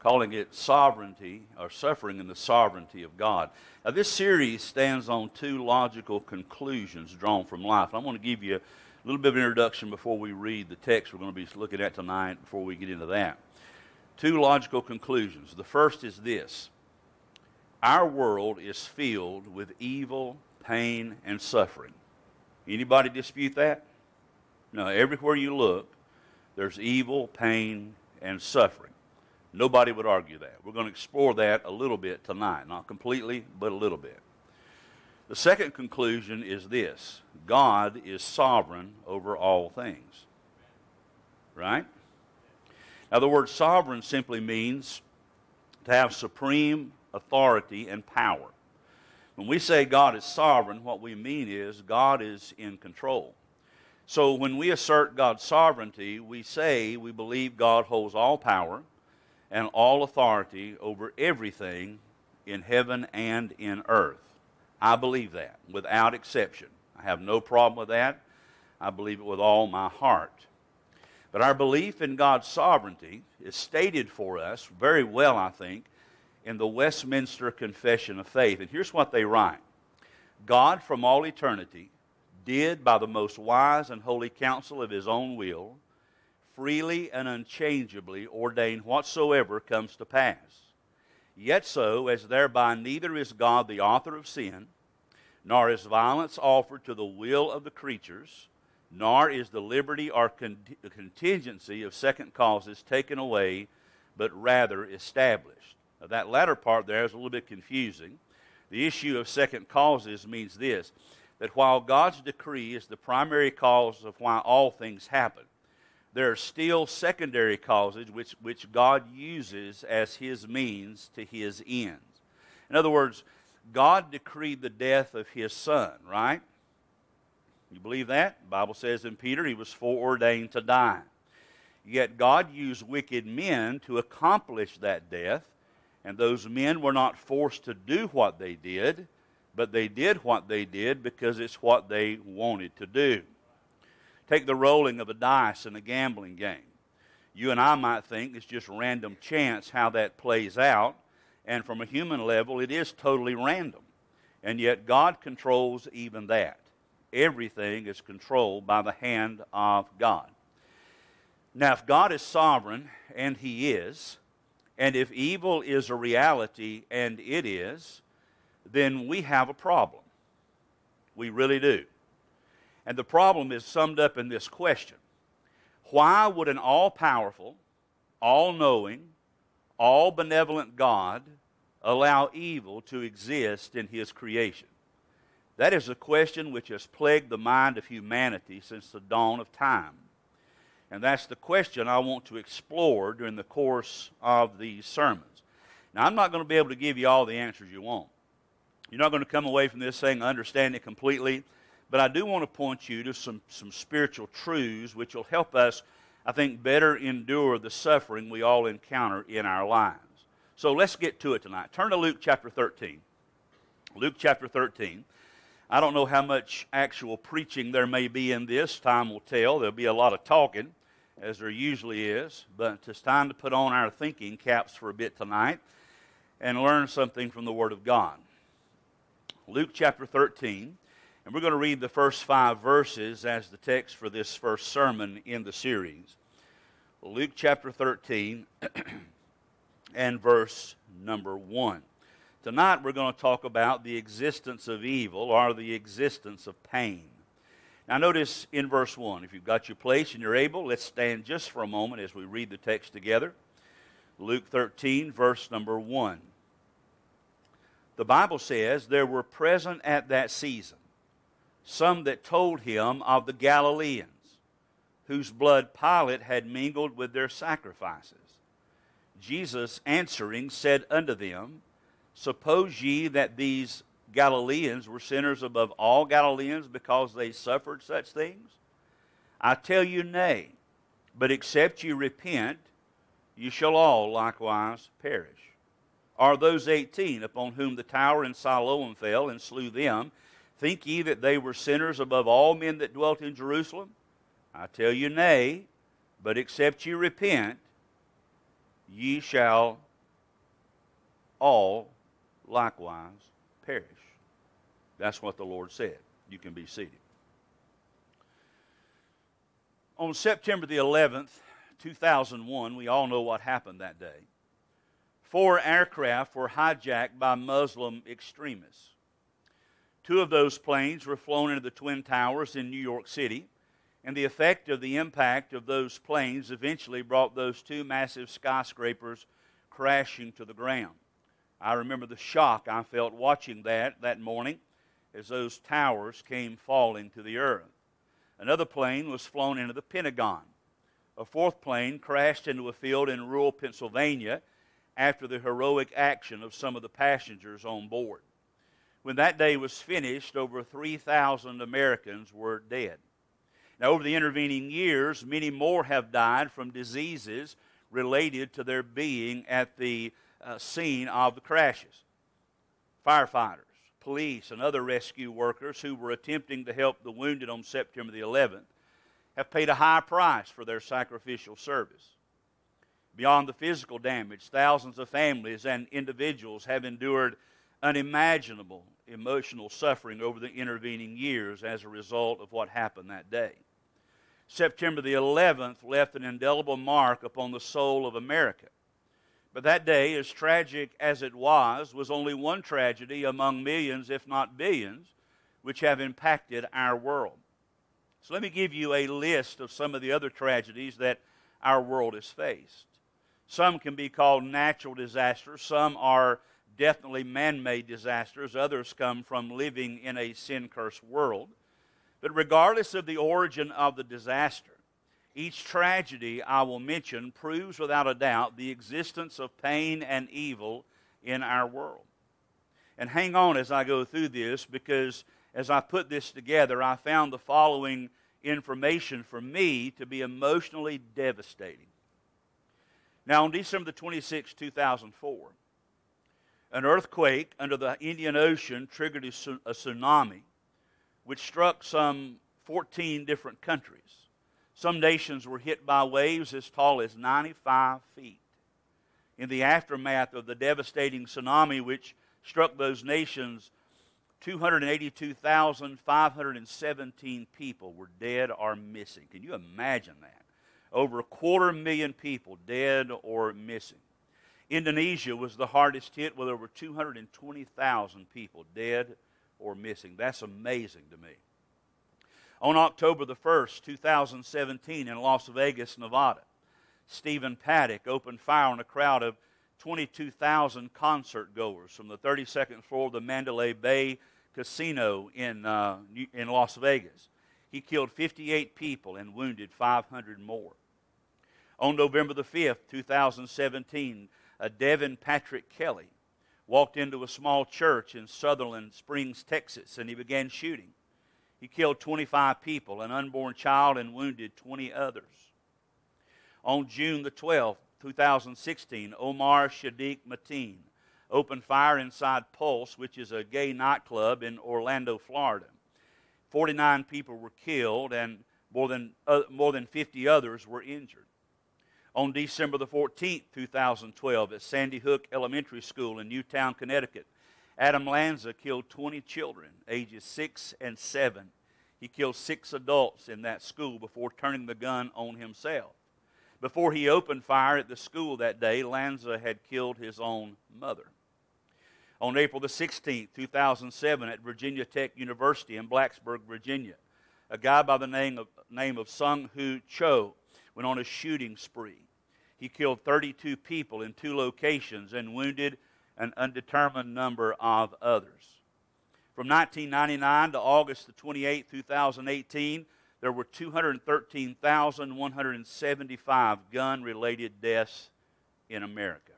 calling it sovereignty or suffering in the sovereignty of God. Now, this series stands on two logical conclusions drawn from life. I'm going to give you a little bit of introduction before we read the text we're going to be looking at tonight, before we get into that. Two logical conclusions. The first is this Our world is filled with evil, pain, and suffering. Anybody dispute that? No, everywhere you look, there's evil, pain, and suffering. Nobody would argue that. We're going to explore that a little bit tonight. Not completely, but a little bit. The second conclusion is this God is sovereign over all things. Right? Now, the word sovereign simply means to have supreme authority and power. When we say God is sovereign, what we mean is God is in control. So when we assert God's sovereignty, we say we believe God holds all power and all authority over everything in heaven and in earth. I believe that without exception. I have no problem with that. I believe it with all my heart. But our belief in God's sovereignty is stated for us very well, I think, in the Westminster Confession of Faith. And here's what they write God from all eternity did, by the most wise and holy counsel of his own will, freely and unchangeably ordain whatsoever comes to pass. Yet so, as thereby neither is God the author of sin, nor is violence offered to the will of the creatures, nor is the liberty or contingency of second causes taken away, but rather established. Now, that latter part there is a little bit confusing. The issue of second causes means this that while God's decree is the primary cause of why all things happen, there are still secondary causes which, which God uses as his means to his ends. In other words, God decreed the death of his son, right? You believe that? The Bible says in Peter he was foreordained to die. Yet God used wicked men to accomplish that death, and those men were not forced to do what they did, but they did what they did because it's what they wanted to do. Take the rolling of a dice in a gambling game. You and I might think it's just random chance how that plays out, and from a human level, it is totally random. And yet, God controls even that. Everything is controlled by the hand of God. Now, if God is sovereign, and He is, and if evil is a reality, and it is, then we have a problem. We really do. And the problem is summed up in this question Why would an all powerful, all knowing, all benevolent God allow evil to exist in his creation? That is a question which has plagued the mind of humanity since the dawn of time. And that's the question I want to explore during the course of these sermons. Now, I'm not going to be able to give you all the answers you want. You're not going to come away from this saying, understand it completely. But I do want to point you to some, some spiritual truths which will help us, I think, better endure the suffering we all encounter in our lives. So let's get to it tonight. Turn to Luke chapter 13. Luke chapter 13. I don't know how much actual preaching there may be in this. Time will tell. There'll be a lot of talking, as there usually is. But it's time to put on our thinking caps for a bit tonight and learn something from the Word of God. Luke chapter 13. And we're going to read the first five verses as the text for this first sermon in the series. Luke chapter 13 and verse number 1. Tonight we're going to talk about the existence of evil or the existence of pain. Now, notice in verse 1, if you've got your place and you're able, let's stand just for a moment as we read the text together. Luke 13, verse number 1. The Bible says, There were present at that season some that told him of the Galileans, whose blood Pilate had mingled with their sacrifices. Jesus answering said unto them, Suppose ye that these Galileans were sinners above all Galileans because they suffered such things? I tell you, nay, but except you repent, you shall all likewise perish. Are those eighteen upon whom the tower in Siloam fell and slew them? Think ye that they were sinners above all men that dwelt in Jerusalem? I tell you, nay, but except ye repent, ye shall all likewise perish. That's what the Lord said. You can be seated. On September the 11th, 2001, we all know what happened that day. Four aircraft were hijacked by Muslim extremists. Two of those planes were flown into the Twin Towers in New York City, and the effect of the impact of those planes eventually brought those two massive skyscrapers crashing to the ground. I remember the shock I felt watching that that morning as those towers came falling to the earth. Another plane was flown into the Pentagon. A fourth plane crashed into a field in rural Pennsylvania after the heroic action of some of the passengers on board. When that day was finished, over 3,000 Americans were dead. Now, over the intervening years, many more have died from diseases related to their being at the uh, scene of the crashes. Firefighters, police, and other rescue workers who were attempting to help the wounded on September the 11th have paid a high price for their sacrificial service. Beyond the physical damage, thousands of families and individuals have endured unimaginable emotional suffering over the intervening years as a result of what happened that day. September the 11th left an indelible mark upon the soul of America. But that day, as tragic as it was, was only one tragedy among millions, if not billions, which have impacted our world. So let me give you a list of some of the other tragedies that our world has faced. Some can be called natural disasters, some are definitely man made disasters, others come from living in a sin cursed world. But regardless of the origin of the disaster, each tragedy I will mention proves without a doubt the existence of pain and evil in our world. And hang on as I go through this because as I put this together, I found the following information for me to be emotionally devastating. Now, on December 26, 2004, an earthquake under the Indian Ocean triggered a tsunami which struck some 14 different countries. Some nations were hit by waves as tall as 95 feet. In the aftermath of the devastating tsunami which struck those nations, 282,517 people were dead or missing. Can you imagine that? Over a quarter million people dead or missing. Indonesia was the hardest hit with over 220,000 people dead or missing. That's amazing to me. On October the 1st, 2017, in Las Vegas, Nevada, Stephen Paddock opened fire on a crowd of 22,000 concert goers from the 32nd floor of the Mandalay Bay Casino in, uh, in Las Vegas. He killed 58 people and wounded 500 more. On November the 5th, 2017, uh, Devin Patrick Kelley walked into a small church in Sutherland Springs, Texas, and he began shooting. He killed 25 people, an unborn child, and wounded 20 others. On June the 12th, 2016, Omar Shadiq Mateen opened fire inside Pulse, which is a gay nightclub in Orlando, Florida. 49 people were killed, and more than, uh, more than 50 others were injured. On December the 14th, 2012, at Sandy Hook Elementary School in Newtown, Connecticut, Adam Lanza killed 20 children, ages 6 and 7. He killed six adults in that school before turning the gun on himself. Before he opened fire at the school that day, Lanza had killed his own mother. On April the 16th, 2007, at Virginia Tech University in Blacksburg, Virginia, a guy by the name of, name of Seung-Hui Cho went on a shooting spree. He killed 32 people in two locations and wounded an undetermined number of others. From 1999 to August the 28, 2018, there were 213,175 gun related deaths in America.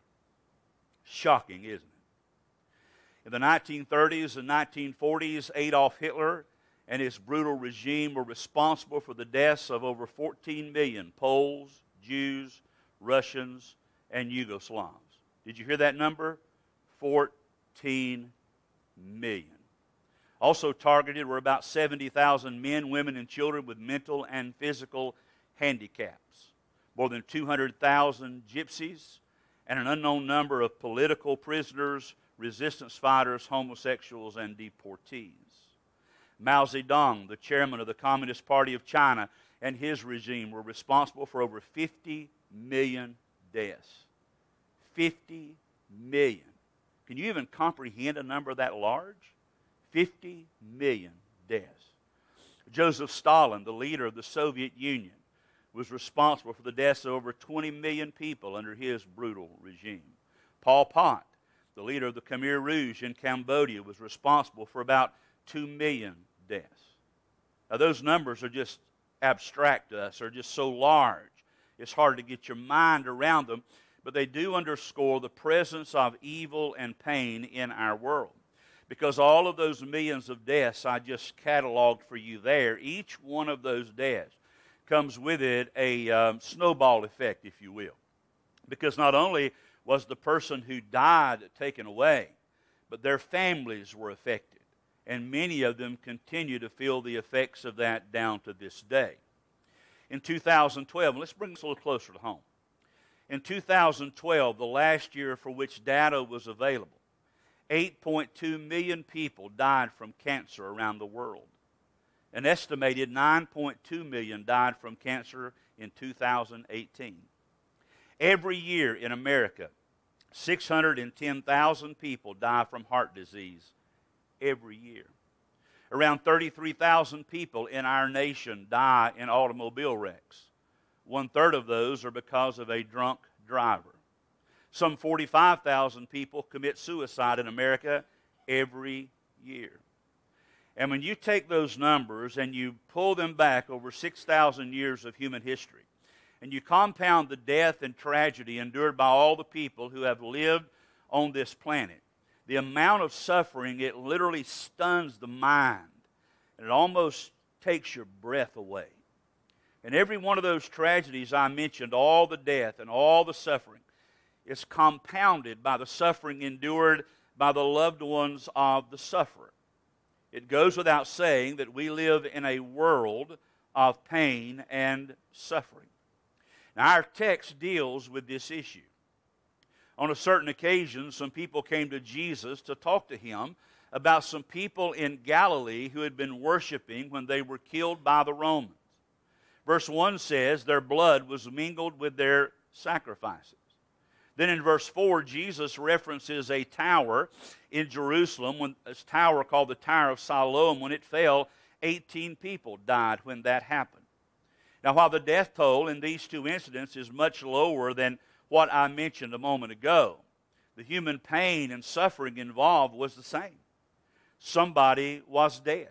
Shocking, isn't it? In the 1930s and 1940s, Adolf Hitler and his brutal regime were responsible for the deaths of over 14 million Poles, Jews, Russians, and Yugoslavs. Did you hear that number? 14 million. Also targeted were about 70,000 men, women, and children with mental and physical handicaps. More than 200,000 gypsies and an unknown number of political prisoners, resistance fighters, homosexuals, and deportees. Mao Zedong, the chairman of the Communist Party of China, and his regime were responsible for over 50 million deaths. 50 million. Can you even comprehend a number that large? 50 million deaths. Joseph Stalin, the leader of the Soviet Union, was responsible for the deaths of over 20 million people under his brutal regime. Pol Pot, the leader of the Khmer Rouge in Cambodia, was responsible for about 2 million deaths. Now, those numbers are just abstract to us, they're just so large, it's hard to get your mind around them, but they do underscore the presence of evil and pain in our world. Because all of those millions of deaths I just cataloged for you there, each one of those deaths comes with it a um, snowball effect, if you will. Because not only was the person who died taken away, but their families were affected. And many of them continue to feel the effects of that down to this day. In 2012, let's bring this a little closer to home. In 2012, the last year for which data was available, 8.2 million people died from cancer around the world. An estimated 9.2 million died from cancer in 2018. Every year in America, 610,000 people die from heart disease every year. Around 33,000 people in our nation die in automobile wrecks. One third of those are because of a drunk driver. Some 45,000 people commit suicide in America every year. And when you take those numbers and you pull them back over 6,000 years of human history, and you compound the death and tragedy endured by all the people who have lived on this planet, the amount of suffering, it literally stuns the mind. And it almost takes your breath away. And every one of those tragedies I mentioned, all the death and all the suffering, is compounded by the suffering endured by the loved ones of the sufferer. It goes without saying that we live in a world of pain and suffering. Now, our text deals with this issue. On a certain occasion, some people came to Jesus to talk to him about some people in Galilee who had been worshiping when they were killed by the Romans. Verse 1 says, Their blood was mingled with their sacrifices. Then in verse 4, Jesus references a tower in Jerusalem, when, tower called the Tower of Siloam. When it fell, 18 people died when that happened. Now, while the death toll in these two incidents is much lower than what I mentioned a moment ago, the human pain and suffering involved was the same. Somebody was dead.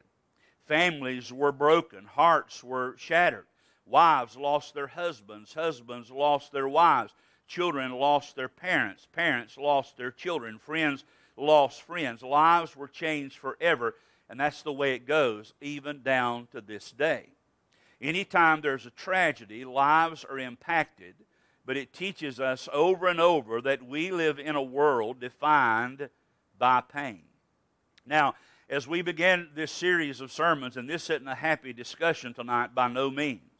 Families were broken. Hearts were shattered. Wives lost their husbands. Husbands lost their wives. Children lost their parents. Parents lost their children. Friends lost friends. Lives were changed forever. And that's the way it goes, even down to this day. Anytime there's a tragedy, lives are impacted, but it teaches us over and over that we live in a world defined by pain. Now, as we begin this series of sermons, and this isn't a happy discussion tonight by no means,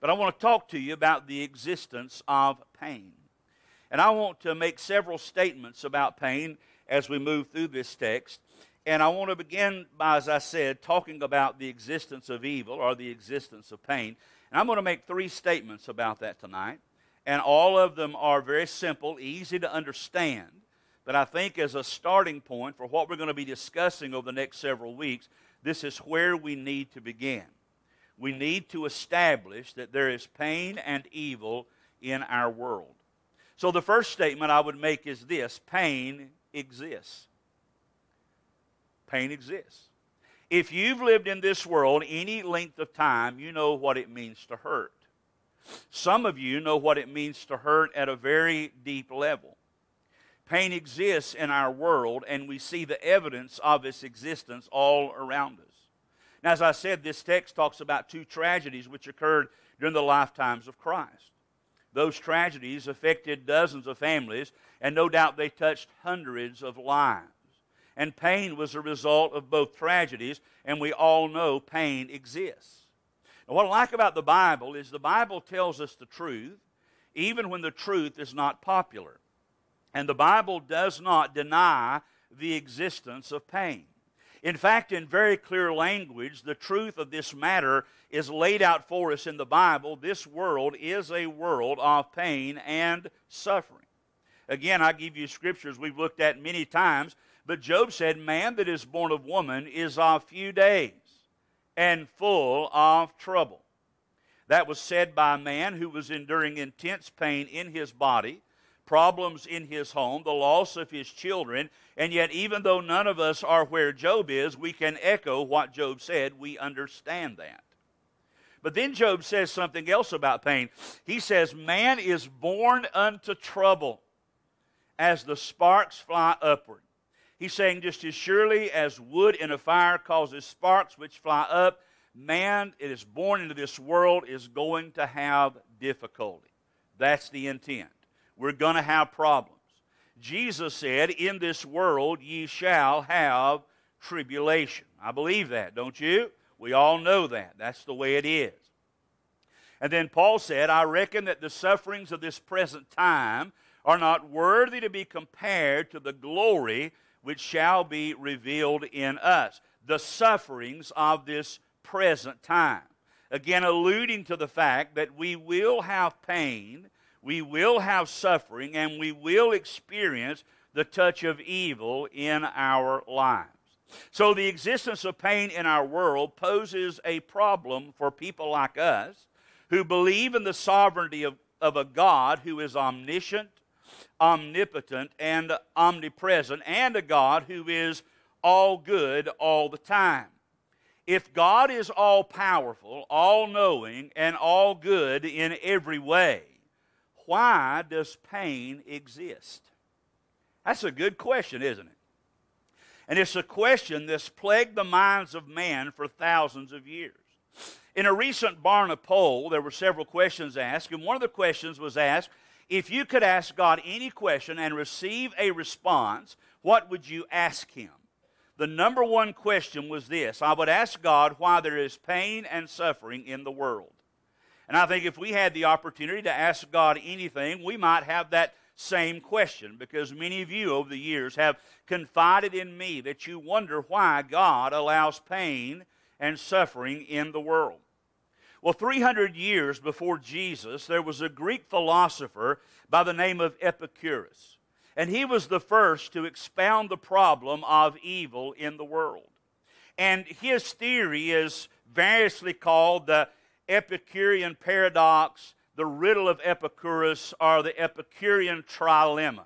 but I want to talk to you about the existence of pain. And I want to make several statements about pain as we move through this text. And I want to begin by, as I said, talking about the existence of evil or the existence of pain. And I'm going to make three statements about that tonight. And all of them are very simple, easy to understand. But I think as a starting point for what we're going to be discussing over the next several weeks, this is where we need to begin we need to establish that there is pain and evil in our world. So, the first statement I would make is this pain exists. Pain exists. If you've lived in this world any length of time, you know what it means to hurt. Some of you know what it means to hurt at a very deep level. Pain exists in our world, and we see the evidence of its existence all around us. Now, as I said, this text talks about two tragedies which occurred during the lifetimes of Christ. Those tragedies affected dozens of families, and no doubt they touched hundreds of lives. And pain was a result of both tragedies, and we all know pain exists. Now, what I like about the Bible is the Bible tells us the truth, even when the truth is not popular. And the Bible does not deny the existence of pain. In fact, in very clear language, the truth of this matter is laid out for us in the Bible. This world is a world of pain and suffering. Again, I give you scriptures we've looked at many times, but Job said, Man that is born of woman is of few days and full of trouble. That was said by a man who was enduring intense pain in his body, problems in his home, the loss of his children, and yet, even though none of us are where Job is, we can echo what Job said. We understand that. But then Job says something else about pain. He says, Man is born unto trouble as the sparks fly upward. He's saying, just as surely as wood in a fire causes sparks which fly up, man it is born into this world is going to have difficulty. That's the intent. We're going to have problems. Jesus said, In this world ye shall have tribulation. I believe that, don't you? We all know that. That's the way it is. And then Paul said, I reckon that the sufferings of this present time are not worthy to be compared to the glory which shall be revealed in us. The sufferings of this present time. Again, alluding to the fact that we will have pain, we will have suffering, and we will experience the touch of evil in our lives. So, the existence of pain in our world poses a problem for people like us who believe in the sovereignty of, of a God who is omniscient, omnipotent, and omnipresent, and a God who is all good all the time. If God is all powerful, all knowing, and all good in every way, why does pain exist? That's a good question, isn't it? And it's a question that's plagued the minds of man for thousands of years. In a recent Barna poll, there were several questions asked, and one of the questions was asked if you could ask God any question and receive a response, what would you ask Him? The number one question was this I would ask God why there is pain and suffering in the world. And I think if we had the opportunity to ask God anything, we might have that same question because many of you over the years have confided in me that you wonder why God allows pain and suffering in the world. Well, 300 years before Jesus, there was a Greek philosopher by the name of Epicurus. And he was the first to expound the problem of evil in the world. And his theory is variously called the Epicurean paradox, the riddle of Epicurus, or the Epicurean trilemma.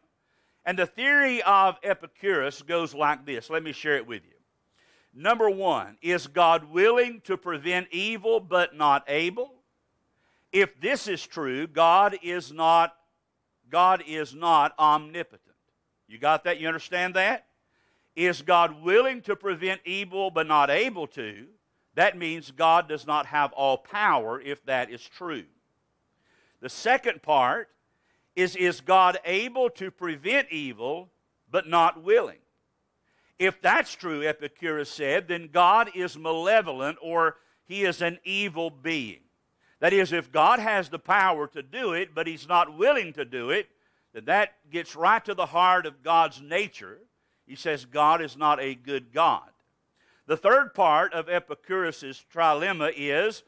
And the theory of Epicurus goes like this. Let me share it with you. Number one, is God willing to prevent evil but not able? If this is true, God is not God is not omnipotent. You got that? You understand that? Is God willing to prevent evil but not able to? That means God does not have all power if that is true. The second part is Is God able to prevent evil but not willing? If that's true, Epicurus said, then God is malevolent or he is an evil being. That is, if God has the power to do it, but he's not willing to do it, then that gets right to the heart of God's nature. He says God is not a good God. The third part of Epicurus' trilemma is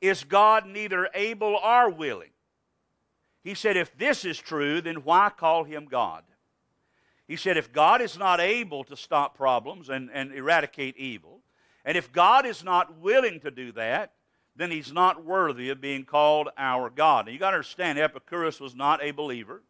Is God neither able or willing? He said, If this is true, then why call him God? He said, if God is not able to stop problems and, and eradicate evil, and if God is not willing to do that, then he's not worthy of being called our God. And you got to understand, Epicurus was not a believer.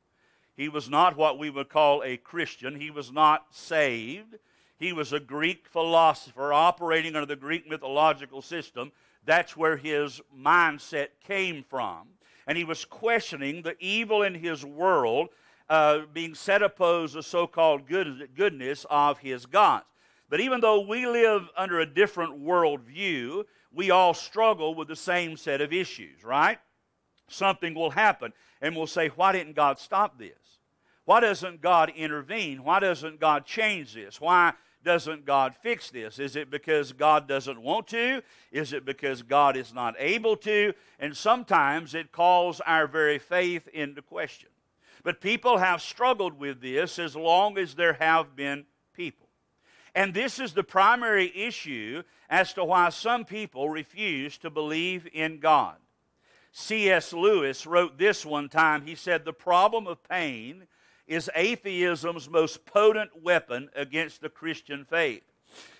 He was not what we would call a Christian. He was not saved. He was a Greek philosopher operating under the Greek mythological system. That's where his mindset came from. And he was questioning the evil in his world uh, being set opposed to so called good, goodness of his gods. But even though we live under a different worldview, we all struggle with the same set of issues, right? Something will happen, and we'll say, Why didn't God stop this? Why doesn't God intervene? Why doesn't God change this? Why doesn't God fix this? Is it because God doesn't want to? Is it because God is not able to? And sometimes it calls our very faith into question. But people have struggled with this as long as there have been people. And this is the primary issue as to why some people refuse to believe in God. C.S. Lewis wrote this one time. He said, The problem of pain is atheism's most potent weapon against the Christian faith.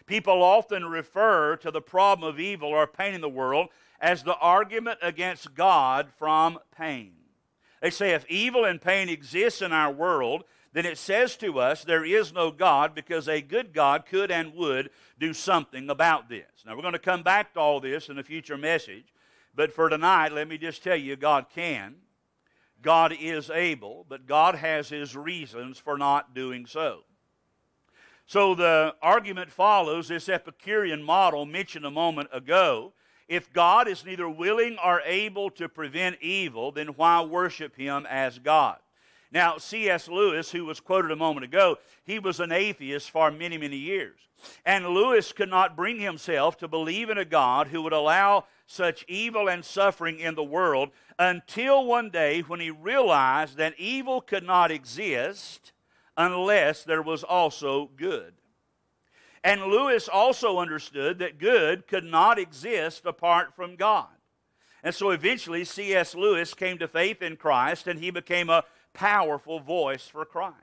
People often refer to the problem of evil or pain in the world as the argument against God from pain. They say if evil and pain exists in our world, then it says to us there is no God because a good God could and would do something about this. Now, we're going to come back to all this in a future message, but for tonight, let me just tell you God can, God is able, but God has his reasons for not doing so. So the argument follows this Epicurean model mentioned a moment ago. If God is neither willing or able to prevent evil, then why worship him as God? Now, C.S. Lewis, who was quoted a moment ago, he was an atheist for many, many years. And Lewis could not bring himself to believe in a God who would allow such evil and suffering in the world until one day when he realized that evil could not exist unless there was also good. And Lewis also understood that good could not exist apart from God. And so eventually, C.S. Lewis came to faith in Christ and he became a powerful voice for Christ.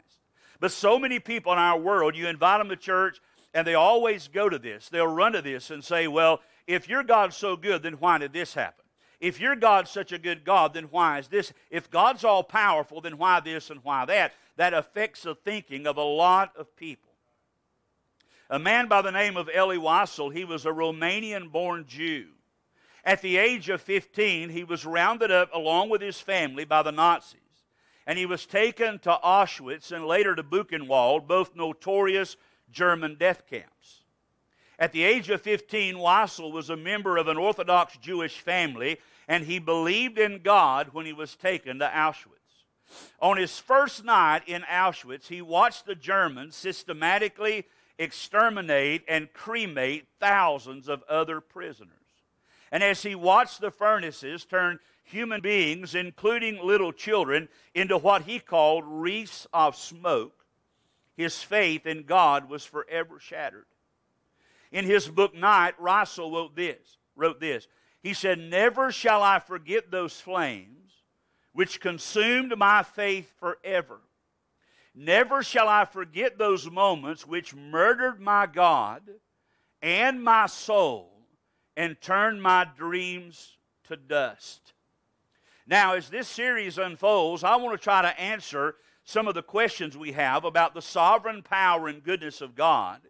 But so many people in our world, you invite them to church, and they always go to this. They'll run to this and say, Well, if your God's so good, then why did this happen? If your God's such a good God, then why is this? If God's all powerful, then why this and why that? That affects the thinking of a lot of people. A man by the name of Elie Wiesel, he was a Romanian born Jew. At the age of 15, he was rounded up along with his family by the Nazis and he was taken to Auschwitz and later to Buchenwald, both notorious German death camps. At the age of 15, Wiesel was a member of an Orthodox Jewish family, and he believed in God when he was taken to Auschwitz. On his first night in Auschwitz, he watched the Germans systematically exterminate and cremate thousands of other prisoners. And as he watched the furnaces turn human beings, including little children, into what he called wreaths of smoke, his faith in God was forever shattered. In his book Night, Wiesel wrote this, wrote this. He said, Never shall I forget those flames which consumed my faith forever. Never shall I forget those moments which murdered my God and my soul and turned my dreams to dust. Now, as this series unfolds, I want to try to answer some of the questions we have about the sovereign power and goodness of God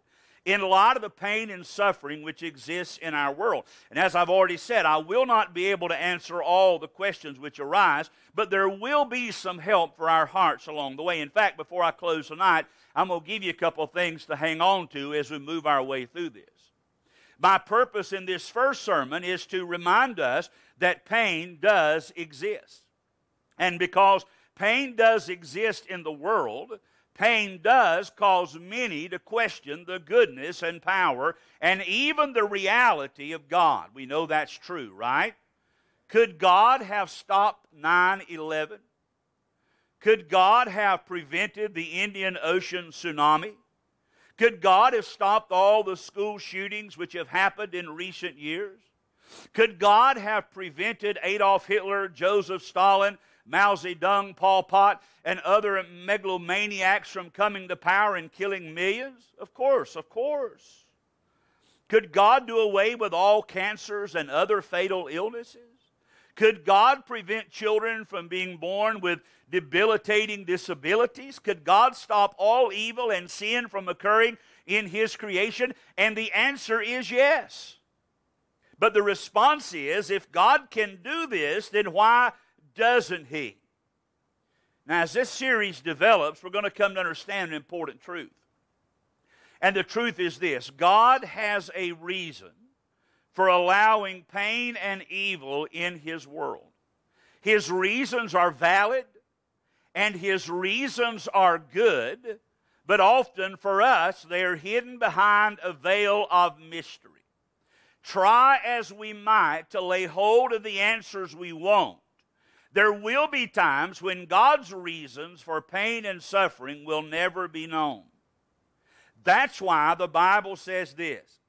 in a lot of the pain and suffering which exists in our world. And as I've already said, I will not be able to answer all the questions which arise, but there will be some help for our hearts along the way. In fact, before I close tonight, I'm going to give you a couple of things to hang on to as we move our way through this. My purpose in this first sermon is to remind us that pain does exist. And because pain does exist in the world, pain does cause many to question the goodness and power and even the reality of God. We know that's true, right? Could God have stopped 9 11? Could God have prevented the Indian Ocean tsunami? Could God have stopped all the school shootings which have happened in recent years? Could God have prevented Adolf Hitler, Joseph Stalin, Mao Zedong, Pol Pot, and other megalomaniacs from coming to power and killing millions? Of course, of course. Could God do away with all cancers and other fatal illnesses? Could God prevent children from being born with debilitating disabilities? Could God stop all evil and sin from occurring in His creation? And the answer is yes. But the response is if God can do this, then why doesn't He? Now, as this series develops, we're going to come to understand an important truth. And the truth is this God has a reason for allowing pain and evil in His world. His reasons are valid and His reasons are good, but often for us they are hidden behind a veil of mystery try as we might to lay hold of the answers we want, There will be times when God's reasons for pain and suffering will never be known. That's why the Bible says this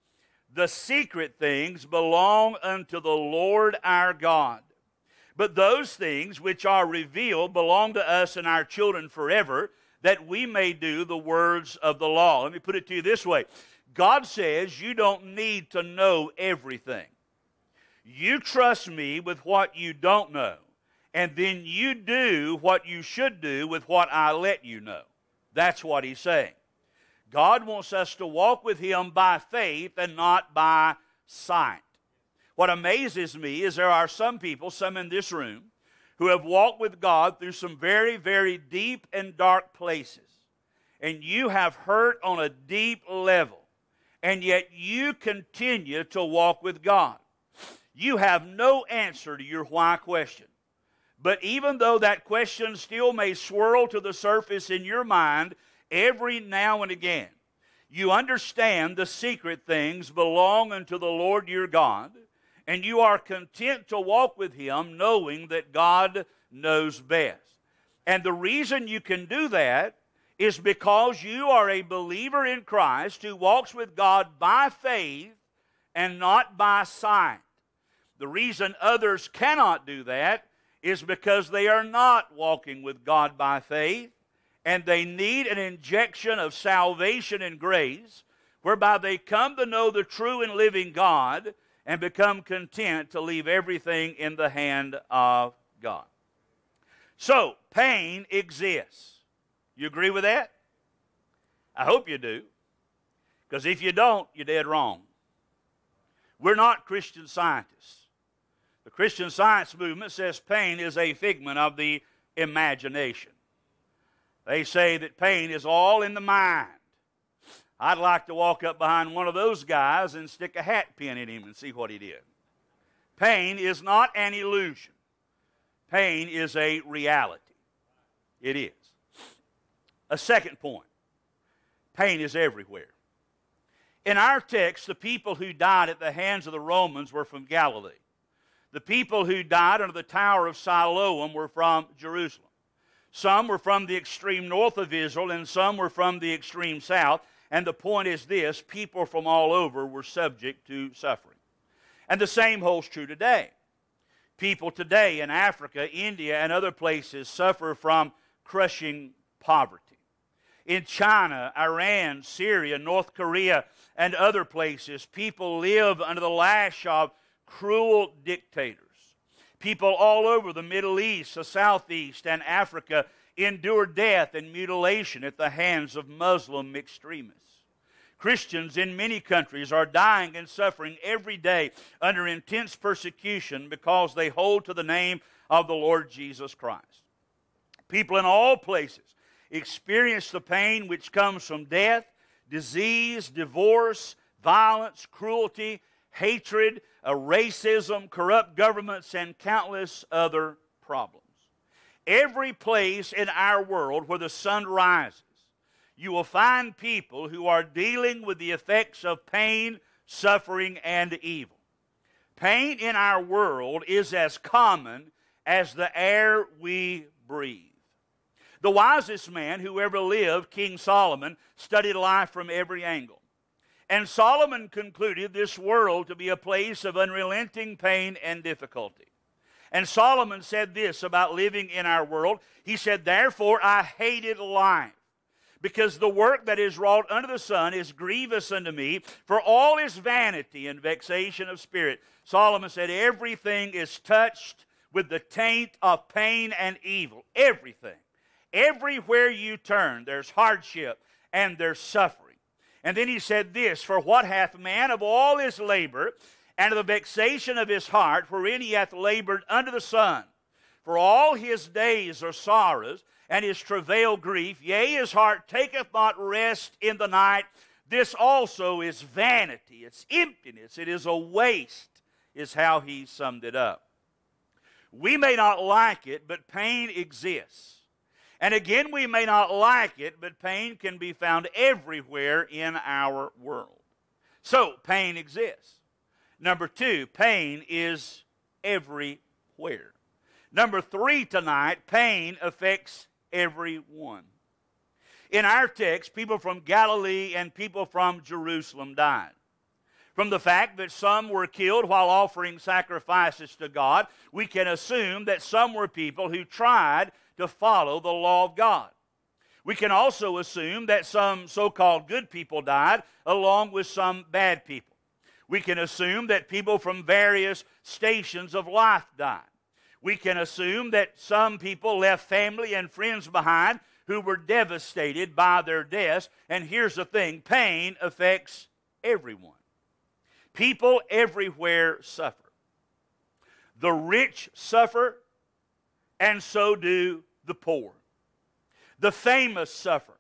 The secret things belong unto the Lord our God. But those things which are revealed belong to us and our children forever, that we may do the words of the law. Let me put it to you this way God says you don't need to know everything. You trust me with what you don't know, and then you do what you should do with what I let you know. That's what he's saying. God wants us to walk with him by faith and not by sight. What amazes me is there are some people, some in this room, who have walked with God through some very, very deep and dark places. And you have hurt on a deep level. And yet you continue to walk with God you have no answer to your why question. But even though that question still may swirl to the surface in your mind every now and again, you understand the secret things belong unto the Lord your God, and you are content to walk with Him knowing that God knows best. And the reason you can do that is because you are a believer in Christ who walks with God by faith and not by sight. The reason others cannot do that is because they are not walking with God by faith and they need an injection of salvation and grace whereby they come to know the true and living God and become content to leave everything in the hand of God. So, pain exists. You agree with that? I hope you do. Because if you don't, you're dead wrong. We're not Christian scientists. Christian Science movement says pain is a figment of the imagination. They say that pain is all in the mind. I'd like to walk up behind one of those guys and stick a hat pin in him and see what he did. Pain is not an illusion, pain is a reality. It is. A second point pain is everywhere. In our text, the people who died at the hands of the Romans were from Galilee. The people who died under the Tower of Siloam were from Jerusalem. Some were from the extreme north of Israel, and some were from the extreme south. And the point is this people from all over were subject to suffering. And the same holds true today. People today in Africa, India, and other places suffer from crushing poverty. In China, Iran, Syria, North Korea, and other places, people live under the lash of cruel dictators. People all over the Middle East, the Southeast, and Africa endure death and mutilation at the hands of Muslim extremists. Christians in many countries are dying and suffering every day under intense persecution because they hold to the name of the Lord Jesus Christ. People in all places experience the pain which comes from death, disease, divorce, violence, cruelty, hatred, racism, corrupt governments, and countless other problems. Every place in our world where the sun rises, you will find people who are dealing with the effects of pain, suffering, and evil. Pain in our world is as common as the air we breathe. The wisest man who ever lived, King Solomon, studied life from every angle. And Solomon concluded this world to be a place of unrelenting pain and difficulty. And Solomon said this about living in our world. He said, Therefore I hated life, because the work that is wrought under the sun is grievous unto me, for all is vanity and vexation of spirit. Solomon said, Everything is touched with the taint of pain and evil. Everything. Everywhere you turn, there's hardship and there's suffering. And then he said this For what hath man of all his labor and of the vexation of his heart, wherein he hath labored under the sun? For all his days are sorrows, and his travail grief, yea, his heart taketh not rest in the night. This also is vanity, it's emptiness, it is a waste, is how he summed it up. We may not like it, but pain exists. And again, we may not like it, but pain can be found everywhere in our world. So, pain exists. Number two, pain is everywhere. Number three tonight, pain affects everyone. In our text, people from Galilee and people from Jerusalem died. From the fact that some were killed while offering sacrifices to God, we can assume that some were people who tried to follow the law of God. We can also assume that some so called good people died along with some bad people. We can assume that people from various stations of life died. We can assume that some people left family and friends behind who were devastated by their deaths. And here's the thing pain affects everyone. People everywhere suffer. The rich suffer, and so do the poor. The famous suffer,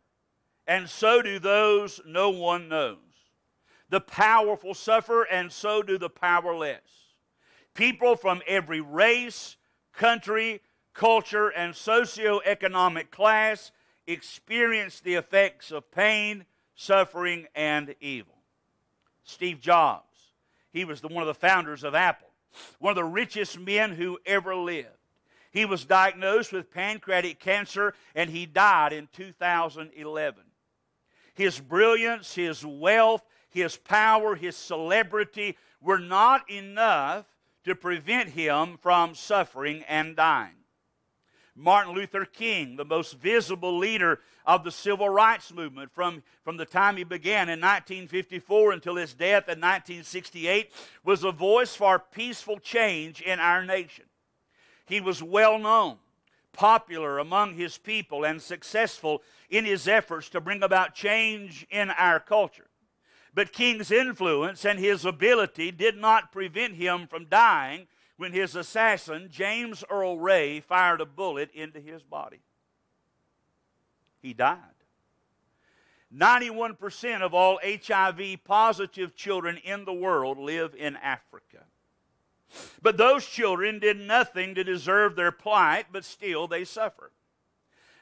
and so do those no one knows. The powerful suffer, and so do the powerless. People from every race, country, culture, and socioeconomic class experience the effects of pain, suffering, and evil. Steve Jobs, he was the, one of the founders of Apple, one of the richest men who ever lived. He was diagnosed with pancreatic cancer and he died in 2011. His brilliance, his wealth, his power, his celebrity were not enough to prevent him from suffering and dying. Martin Luther King, the most visible leader of the civil rights movement from, from the time he began in 1954 until his death in 1968, was a voice for peaceful change in our nation. He was well known, popular among his people, and successful in his efforts to bring about change in our culture. But King's influence and his ability did not prevent him from dying when his assassin, James Earl Ray, fired a bullet into his body. He died. 91% of all HIV positive children in the world live in Africa. But those children did nothing to deserve their plight, but still they suffer.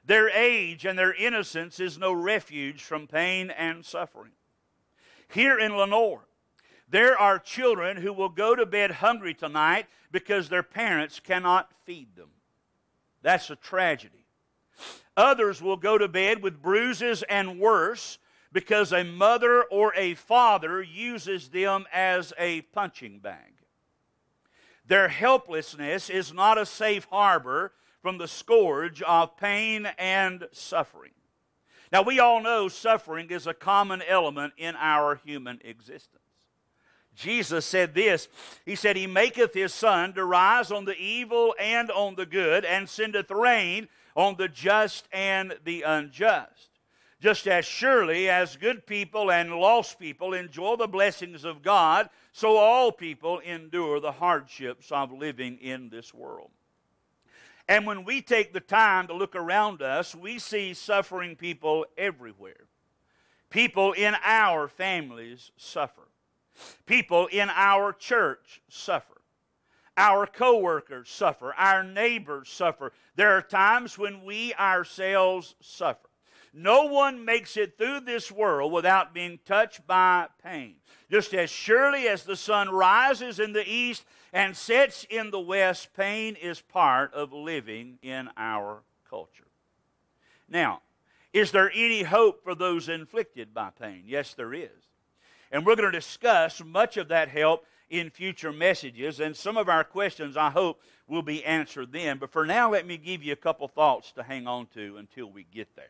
Their age and their innocence is no refuge from pain and suffering. Here in Lenoir, there are children who will go to bed hungry tonight because their parents cannot feed them. That's a tragedy. Others will go to bed with bruises and worse because a mother or a father uses them as a punching bag. Their helplessness is not a safe harbor from the scourge of pain and suffering. Now, we all know suffering is a common element in our human existence. Jesus said this He said, He maketh His sun to rise on the evil and on the good, and sendeth rain on the just and the unjust. Just as surely as good people and lost people enjoy the blessings of God, so all people endure the hardships of living in this world. And when we take the time to look around us, we see suffering people everywhere. People in our families suffer. People in our church suffer. Our coworkers suffer. Our neighbors suffer. There are times when we ourselves suffer. No one makes it through this world without being touched by pain. Just as surely as the sun rises in the east and sets in the west, pain is part of living in our culture. Now, is there any hope for those inflicted by pain? Yes, there is. And we're going to discuss much of that help in future messages. And some of our questions, I hope, will be answered then. But for now, let me give you a couple thoughts to hang on to until we get there.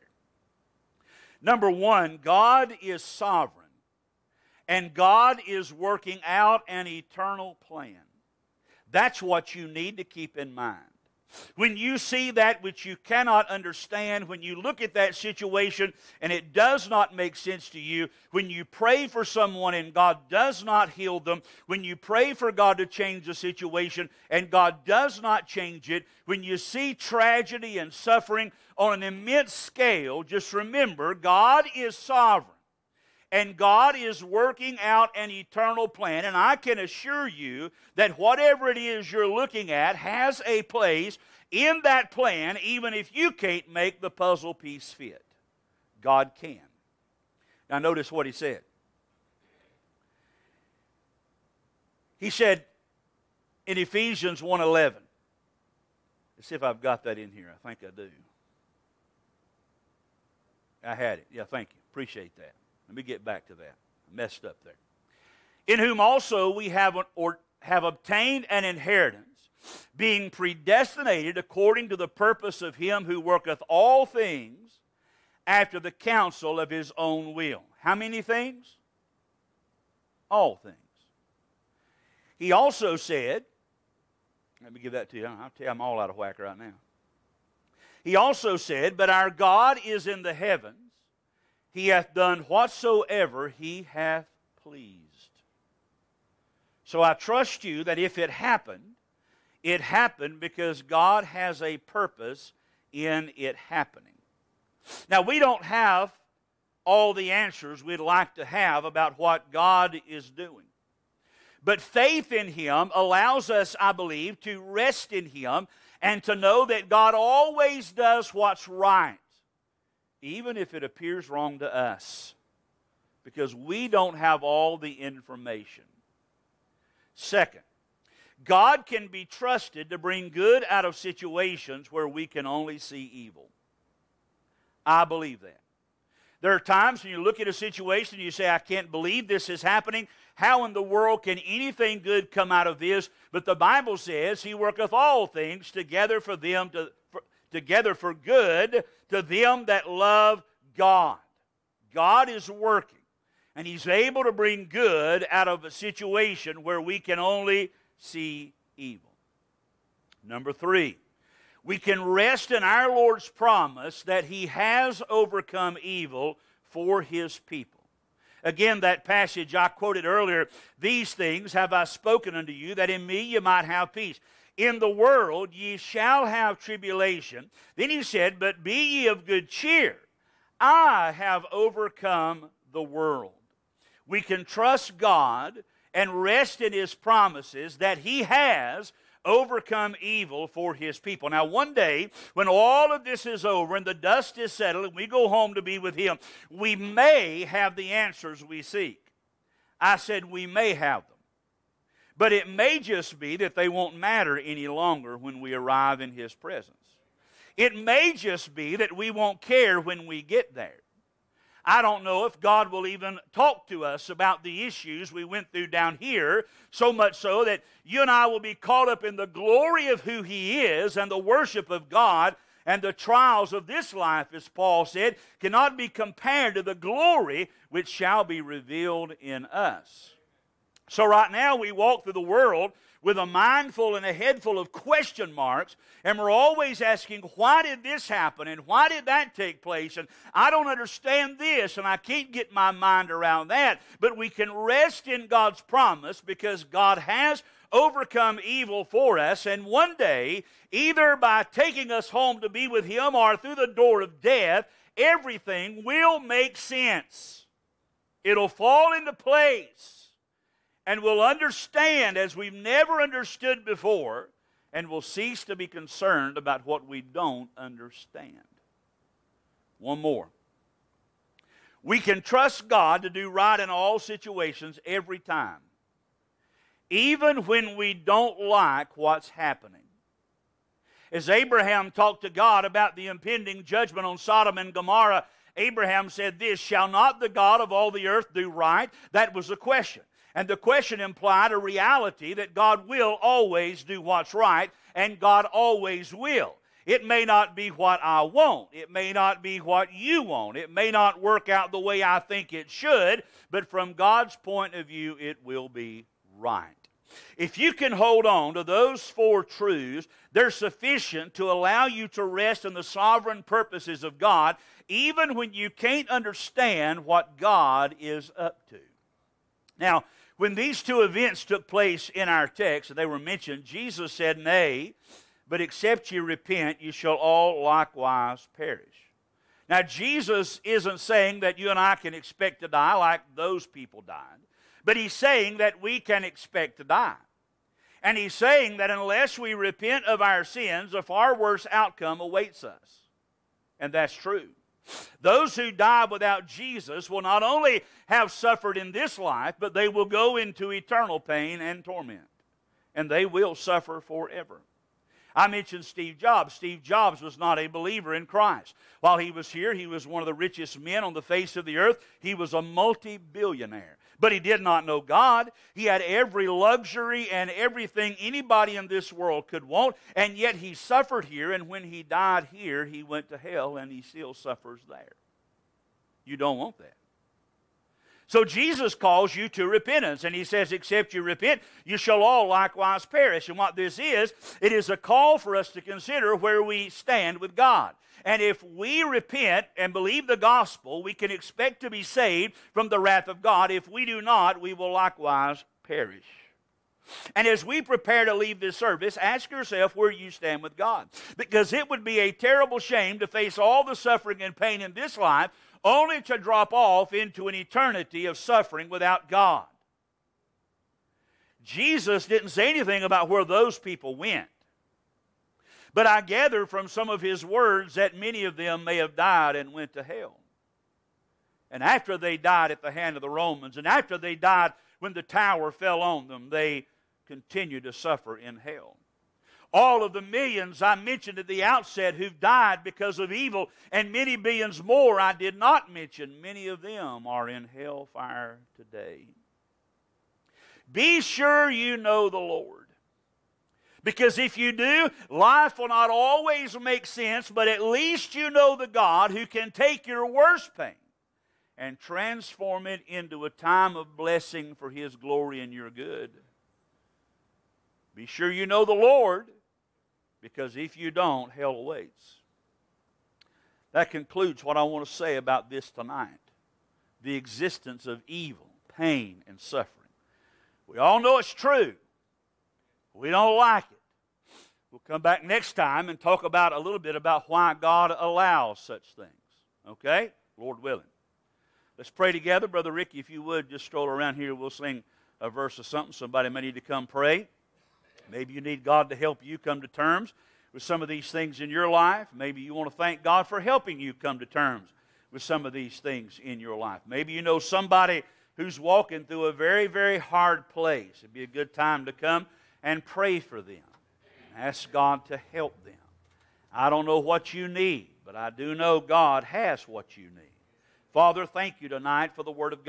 Number one, God is sovereign, and God is working out an eternal plan. That's what you need to keep in mind. When you see that which you cannot understand, when you look at that situation and it does not make sense to you, when you pray for someone and God does not heal them, when you pray for God to change the situation and God does not change it, when you see tragedy and suffering on an immense scale, just remember God is sovereign and God is working out an eternal plan. And I can assure you that whatever it is you're looking at has a place in that plan, even if you can't make the puzzle piece fit. God can. Now, notice what he said. He said in Ephesians 1:11, Let's see if I've got that in here. I think I do. I had it. Yeah, thank you. Appreciate that. Let me get back to that. I messed up there. In whom also we have, or have obtained an inheritance, being predestinated according to the purpose of him who worketh all things after the counsel of his own will. How many things? All things. He also said, let me give that to you. I'll tell you, I'm all out of whack right now. He also said, But our God is in the heavens. He hath done whatsoever he hath pleased. So I trust you that if it happened, it happened because God has a purpose in it happening. Now, we don't have all the answers we'd like to have about what God is doing. But faith in Him allows us, I believe, to rest in Him and to know that God always does what's right, even if it appears wrong to us, because we don't have all the information. Second, God can be trusted to bring good out of situations where we can only see evil. I believe that. There are times when you look at a situation and you say, I can't believe this is happening. How in the world can anything good come out of this? But the Bible says, He worketh all things together for them to, together for good to them that love God. God is working, and He's able to bring good out of a situation where we can only see evil. Number three, we can rest in our Lord's promise that He has overcome evil for His people. Again, that passage I quoted earlier, these things have I spoken unto you, that in me you might have peace. In the world ye shall have tribulation. Then he said, But be ye of good cheer. I have overcome the world. We can trust God and rest in his promises that he has overcome evil for his people. Now, one day, when all of this is over and the dust is settled and we go home to be with him, we may have the answers we seek. I said we may have them. But it may just be that they won't matter any longer when we arrive in his presence. It may just be that we won't care when we get there. I don't know if God will even talk to us about the issues we went through down here, so much so that you and I will be caught up in the glory of who He is and the worship of God. And the trials of this life, as Paul said, cannot be compared to the glory which shall be revealed in us. So, right now, we walk through the world with a mind full and a head full of question marks, and we're always asking, why did this happen and why did that take place? And I don't understand this, and I can't get my mind around that. But we can rest in God's promise because God has overcome evil for us, and one day, either by taking us home to be with Him or through the door of death, everything will make sense. It'll fall into place and will understand as we've never understood before, and will cease to be concerned about what we don't understand. One more. We can trust God to do right in all situations every time, even when we don't like what's happening. As Abraham talked to God about the impending judgment on Sodom and Gomorrah, Abraham said, This shall not the God of all the earth do right? That was the question. And the question implied a reality that God will always do what's right, and God always will. It may not be what I want. It may not be what you want. It may not work out the way I think it should, but from God's point of view, it will be right. If you can hold on to those four truths, they're sufficient to allow you to rest in the sovereign purposes of God, even when you can't understand what God is up to. Now, when these two events took place in our text, and they were mentioned, Jesus said, Nay, but except you repent, you shall all likewise perish. Now, Jesus isn't saying that you and I can expect to die like those people died, but he's saying that we can expect to die. And he's saying that unless we repent of our sins, a far worse outcome awaits us. And that's true. Those who die without Jesus will not only have suffered in this life, but they will go into eternal pain and torment. And they will suffer forever. I mentioned Steve Jobs. Steve Jobs was not a believer in Christ. While he was here, he was one of the richest men on the face of the earth. He was a multi billionaire. But he did not know God. He had every luxury and everything anybody in this world could want, and yet he suffered here, and when he died here, he went to hell, and he still suffers there. You don't want that. So Jesus calls you to repentance, and he says, Except you repent, you shall all likewise perish. And what this is, it is a call for us to consider where we stand with God. And if we repent and believe the gospel, we can expect to be saved from the wrath of God. If we do not, we will likewise perish. And as we prepare to leave this service, ask yourself where you stand with God. Because it would be a terrible shame to face all the suffering and pain in this life only to drop off into an eternity of suffering without God. Jesus didn't say anything about where those people went. But I gather from some of his words that many of them may have died and went to hell. And after they died at the hand of the Romans, and after they died when the tower fell on them, they continued to suffer in hell all of the millions I mentioned at the outset who've died because of evil, and many billions more I did not mention, many of them are in hellfire today. Be sure you know the Lord. Because if you do, life will not always make sense, but at least you know the God who can take your worst pain and transform it into a time of blessing for His glory and your good. Be sure you know the Lord because if you don't, hell awaits. That concludes what I want to say about this tonight the existence of evil, pain, and suffering. We all know it's true. We don't like it. We'll come back next time and talk about a little bit about why God allows such things. Okay? Lord willing. Let's pray together. Brother Ricky, if you would, just stroll around here. We'll sing a verse or something. Somebody may need to come pray. Maybe you need God to help you come to terms with some of these things in your life. Maybe you want to thank God for helping you come to terms with some of these things in your life. Maybe you know somebody who's walking through a very, very hard place. It'd be a good time to come and pray for them. Ask God to help them. I don't know what you need, but I do know God has what you need. Father, thank you tonight for the Word of God.